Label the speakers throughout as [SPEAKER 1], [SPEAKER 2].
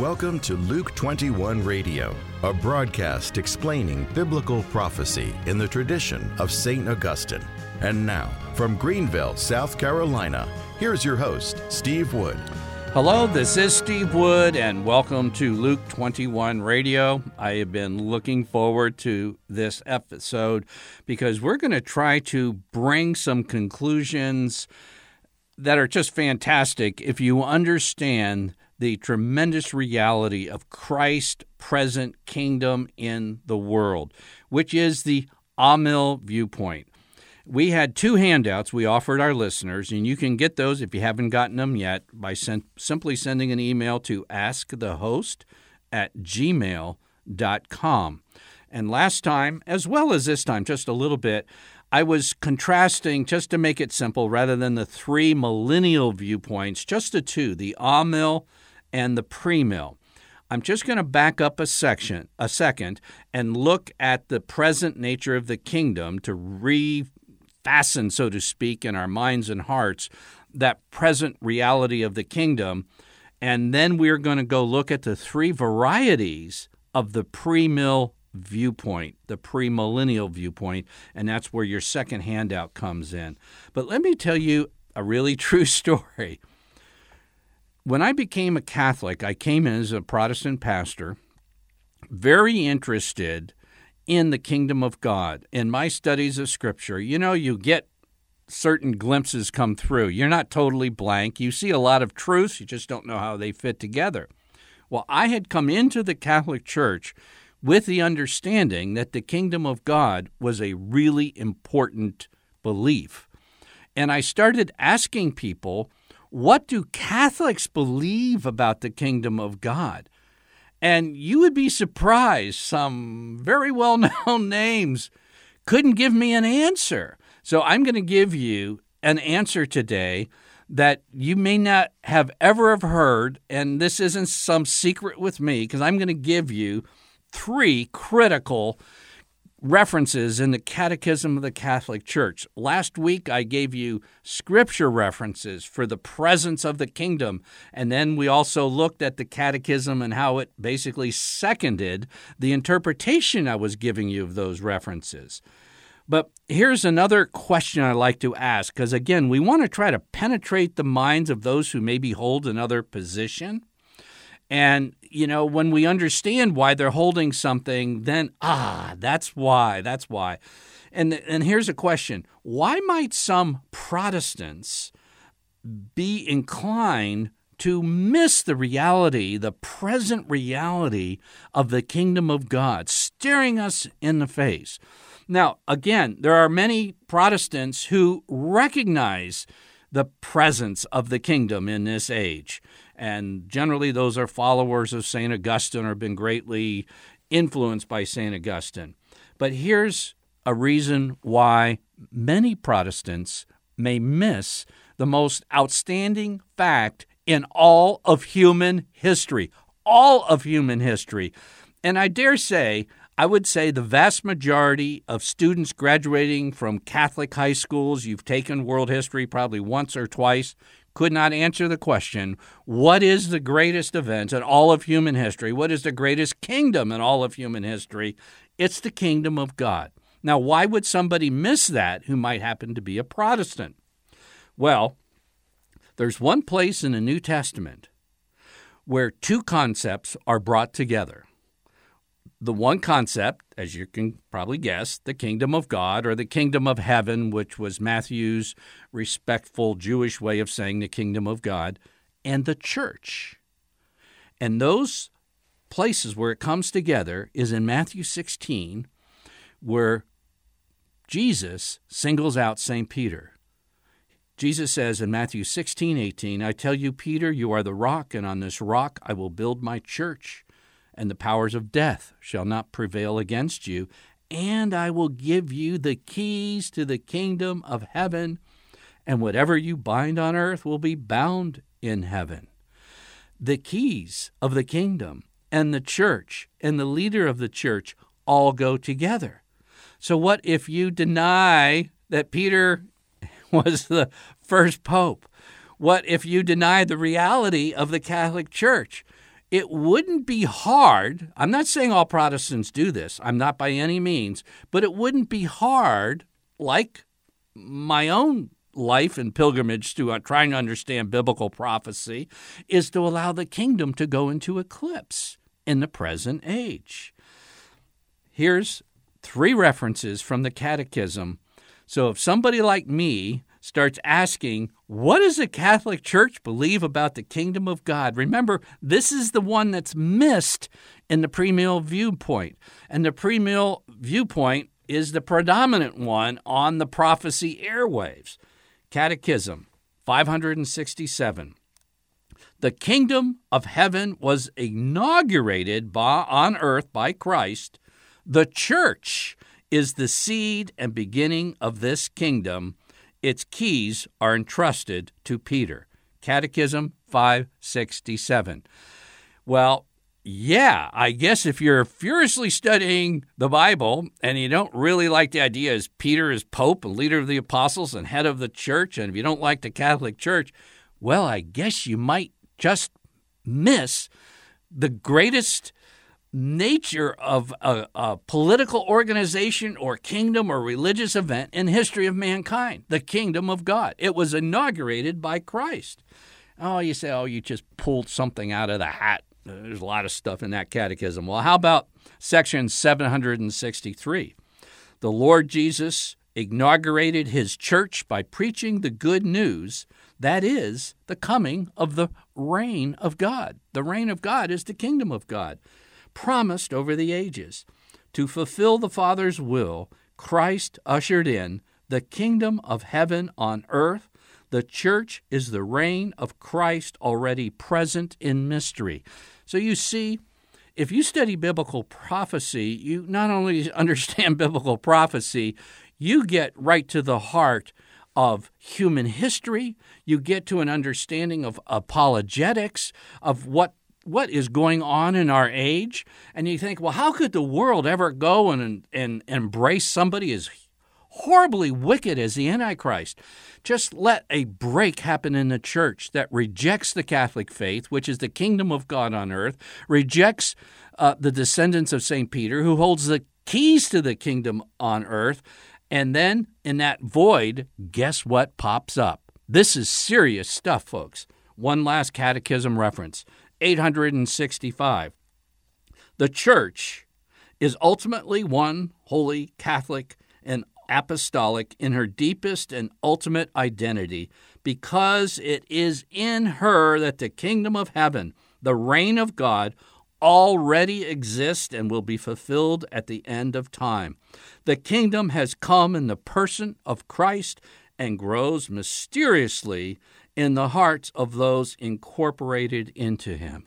[SPEAKER 1] Welcome to Luke 21 Radio, a broadcast explaining biblical prophecy in the tradition of St. Augustine. And now, from Greenville, South Carolina, here's your host, Steve Wood.
[SPEAKER 2] Hello, this is Steve Wood, and welcome to Luke 21 Radio. I have been looking forward to this episode because we're going to try to bring some conclusions that are just fantastic if you understand the tremendous reality of Christ's present kingdom in the world, which is the Amill viewpoint. We had two handouts we offered our listeners, and you can get those if you haven't gotten them yet by simply sending an email to askthehost at gmail.com. And last time, as well as this time, just a little bit, I was contrasting, just to make it simple, rather than the three millennial viewpoints, just the two, the amill and the premill. I'm just going to back up a section, a second, and look at the present nature of the kingdom to refasten, so to speak, in our minds and hearts that present reality of the kingdom. And then we're going to go look at the three varieties of the premill viewpoint, the premillennial viewpoint, and that's where your second handout comes in. But let me tell you a really true story. When I became a Catholic, I came in as a Protestant pastor, very interested in the kingdom of God. In my studies of Scripture, you know, you get certain glimpses come through. You're not totally blank. You see a lot of truths, you just don't know how they fit together. Well, I had come into the Catholic Church with the understanding that the kingdom of God was a really important belief. And I started asking people what do Catholics believe about the kingdom of God? And you would be surprised, some very well known names couldn't give me an answer. So I'm going to give you an answer today that you may not have ever have heard, and this isn't some secret with me, because I'm going to give you three critical references in the Catechism of the Catholic Church. Last week, I gave you scripture references for the presence of the kingdom, and then we also looked at the Catechism and how it basically seconded the interpretation I was giving you of those references. But here's another question I like to ask, because again, we want to try to penetrate the minds of those who maybe hold another position. And, you know, when we understand why they're holding something, then, ah, that's why, that's why. And, and here's a question Why might some Protestants be inclined to miss the reality, the present reality of the kingdom of God staring us in the face? Now, again, there are many Protestants who recognize the presence of the kingdom in this age. And generally, those are followers of St. Augustine or have been greatly influenced by St. Augustine. But here's a reason why many Protestants may miss the most outstanding fact in all of human history. All of human history. And I dare say, I would say the vast majority of students graduating from Catholic high schools, you've taken world history probably once or twice, could not answer the question what is the greatest event in all of human history? What is the greatest kingdom in all of human history? It's the kingdom of God. Now, why would somebody miss that who might happen to be a Protestant? Well, there's one place in the New Testament where two concepts are brought together the one concept, as you can probably guess, the kingdom of God or the kingdom of heaven, which was Matthew's respectful Jewish way of saying the kingdom of God, and the church. And those places where it comes together is in Matthew 16, where Jesus singles out St. Peter. Jesus says in Matthew 16, 18, I tell you, Peter, you are the rock, and on this rock I will build my church and the powers of death shall not prevail against you. And I will give you the keys to the kingdom of heaven, and whatever you bind on earth will be bound in heaven. The keys of the kingdom and the church and the leader of the church all go together. So, what if you deny that Peter was the first pope? What if you deny the reality of the Catholic Church? It wouldn't be hard. I'm not saying all Protestants do this, I'm not by any means, but it wouldn't be hard, like my own life and pilgrimage to uh, trying to understand biblical prophecy, is to allow the kingdom to go into eclipse in the present age. Here's three references from the Catechism. So if somebody like me starts asking, What does the Catholic Church believe about the kingdom of God? Remember, this is the one that's missed in the premill viewpoint. And the premill viewpoint is the predominant one on the prophecy airwaves. Catechism 567. The kingdom of heaven was inaugurated by, on earth by Christ. The church is the seed and beginning of this kingdom. Its keys are entrusted to Peter. Catechism 567. Well, yeah, I guess if you're furiously studying the Bible and you don't really like the idea as Peter is Pope and leader of the apostles and head of the church, and if you don't like the Catholic Church, well, I guess you might just miss the greatest nature of a, a, political organization or kingdom or religious event in history of mankind the kingdom of god. It was inaugurated by christ. Oh you say oh you just pulled something out of the hat. There's a lot of stuff in that catechism. Well how about section 763 the lord jesus inaugurated his church by preaching the good news that is the coming of the reign of God. The reign of God is the kingdom of God, promised over the ages. To fulfill the Father's will, Christ ushered in the kingdom of heaven on earth. The church is the reign of Christ already present in mystery. So you see, if you study biblical prophecy, you not only understand biblical prophecy, you get right to the heart of human history. You get to an understanding of apologetics, of what what is going on in our age, and you think, well, how could the world ever go and, and embrace somebody as horribly wicked as the Antichrist? Just let a break happen in the church that rejects the Catholic faith, which is the kingdom of God on earth, rejects uh, the descendants of St. Peter, who holds the keys to the kingdom on earth, and then in that void, guess what pops up? This is serious stuff, folks. One last catechism reference 865. The church is ultimately one, holy, Catholic, and apostolic in her deepest and ultimate identity because it is in her that the kingdom of heaven, the reign of God, already exist and will be fulfilled at the end of time. The kingdom has come in the person of Christ and grows mysteriously in the hearts of those incorporated into him.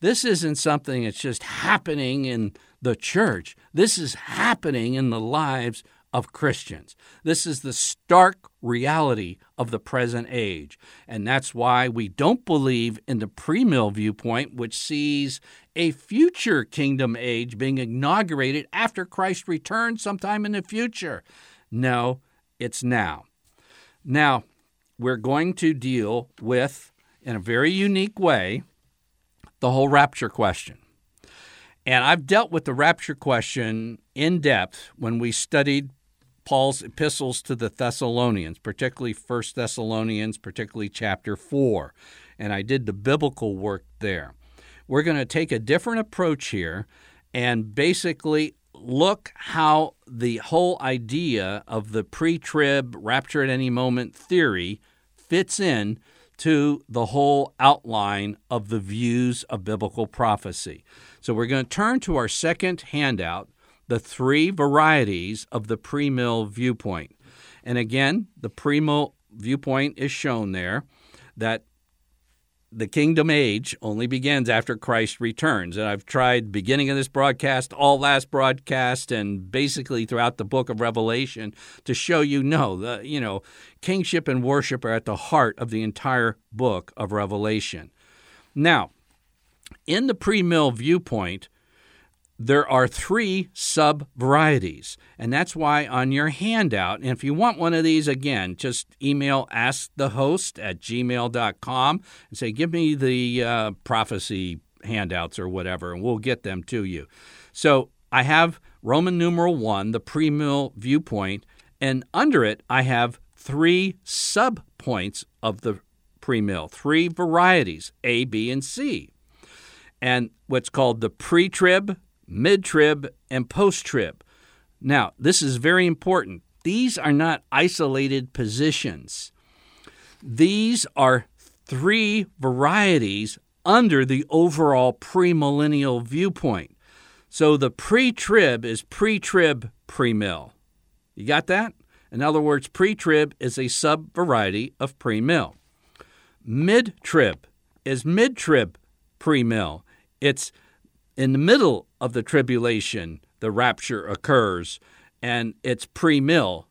[SPEAKER 2] This isn't something that's just happening in the church. This is happening in the lives of Christians. This is the stark reality of the present age. And that's why we don't believe in the premill viewpoint, which sees a future kingdom age being inaugurated after Christ returns sometime in the future. No, it's now. Now, we're going to deal with, in a very unique way, the whole rapture question. And I've dealt with the rapture question in depth when we studied Paul's epistles to the Thessalonians, particularly 1 Thessalonians, particularly chapter 4. And I did the biblical work there. We're going to take a different approach here and basically look how the whole idea of the pre trib, rapture at any moment theory fits in to the whole outline of the views of biblical prophecy. So we're going to turn to our second handout, the three varieties of the premill viewpoint. And again, the premill viewpoint is shown there that the kingdom age only begins after Christ returns. And I've tried beginning of this broadcast, all last broadcast, and basically throughout the book of Revelation to show you no, the you know, kingship and worship are at the heart of the entire book of Revelation. Now, in the premill viewpoint, there are three sub varieties. And that's why on your handout, and if you want one of these again, just email askthehost at gmail.com and say, give me the uh, prophecy handouts or whatever, and we'll get them to you. So I have Roman numeral one, the premill viewpoint, and under it I have three sub points of the premill, three varieties A, B, and C, and what's called the pre trib, mid trib, and post trib. Now, this is very important. These are not isolated positions. These are three varieties under the overall premillennial viewpoint. So the pre trib is pre trib premill. You got that? In other words, pre trib is a sub variety of premill. Mid trib is mid trib premill. It's in the middle of the tribulation, the rapture occurs, and it's premill,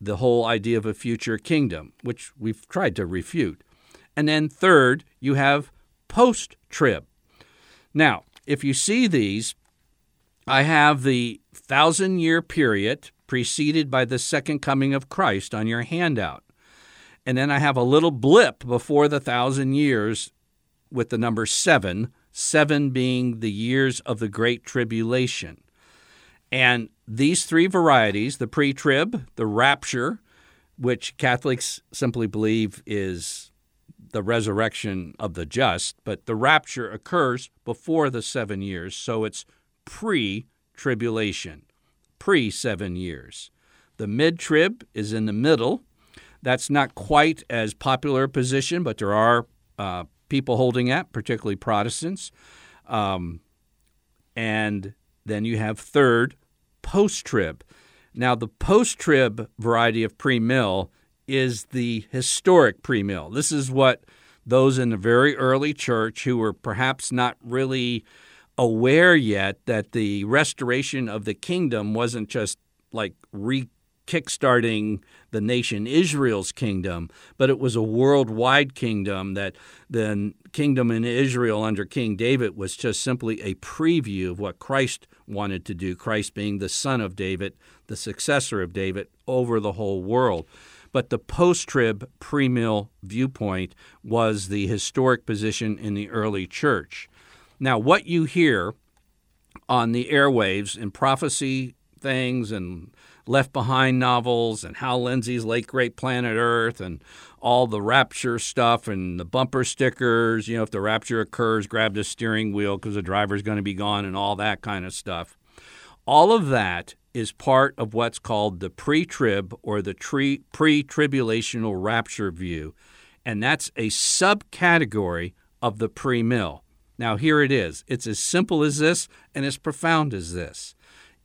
[SPEAKER 2] the whole idea of a future kingdom, which we've tried to refute. And then third, you have post trib. Now, if you see these, I have the thousand year period preceded by the second coming of Christ on your handout. And then I have a little blip before the thousand years with the number seven, seven being the years of the Great Tribulation. And these three varieties, the pre trib, the rapture, which Catholics simply believe is the resurrection of the just, but the rapture occurs before the seven years, so it's pre tribulation, pre seven years. The mid trib is in the middle. That's not quite as popular a position, but there are uh, people holding that, particularly Protestants. Um, and then you have third, post trib. Now, the post trib variety of pre mill is the historic pre mill. This is what those in the very early church who were perhaps not really aware yet that the restoration of the kingdom wasn't just like re kickstarting the nation Israel's kingdom, but it was a worldwide kingdom that the kingdom in Israel under King David was just simply a preview of what Christ wanted to do, Christ being the son of David, the successor of David over the whole world. But the post trib premill viewpoint was the historic position in the early church. Now, what you hear on the airwaves in prophecy things and Left Behind novels and Hal Lindsey's Late Great Planet Earth and all the rapture stuff and the bumper stickers. You know, if the rapture occurs, grab the steering wheel because the driver's going to be gone and all that kind of stuff. All of that is part of what's called the pre trib or the pre tribulational rapture view. And that's a subcategory of the pre mill. Now, here it is. It's as simple as this and as profound as this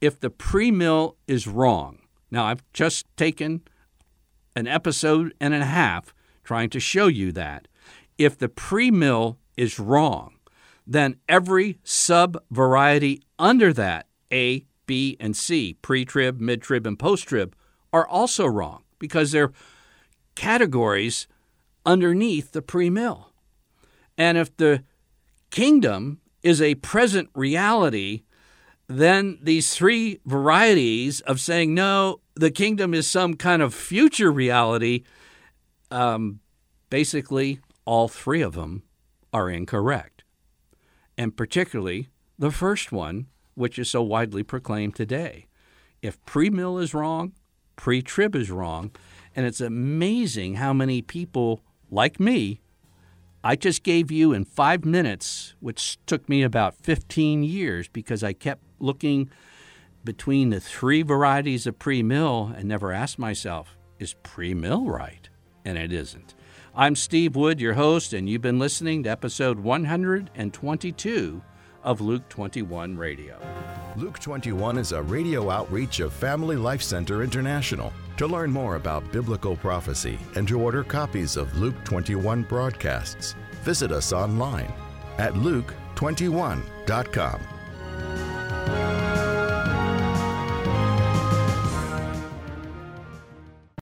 [SPEAKER 2] if the pre mill is wrong, now I've just taken an episode and a half trying to show you that. If the pre mill is wrong, then every sub variety under that, A, B, and C, pre trib, mid trib, and post trib, are also wrong because they're categories underneath the pre mill. And if the kingdom is a present reality, then these three varieties of saying, no, the kingdom is some kind of future reality, um, basically, all three of them are incorrect. And particularly the first one, which is so widely proclaimed today. If pre mill is wrong, pre trib is wrong. And it's amazing how many people like me I just gave you in five minutes, which took me about 15 years because I kept looking between the three varieties of pre mill and never asked myself, is pre mill right? And it isn't. I'm Steve Wood, your host, and you've been listening to episode 122 of Luke 21 Radio.
[SPEAKER 1] Luke 21 is a radio outreach of Family Life Center International. To learn more about biblical prophecy and to order copies of Luke 21 broadcasts, visit us online at luke21.com. Bye.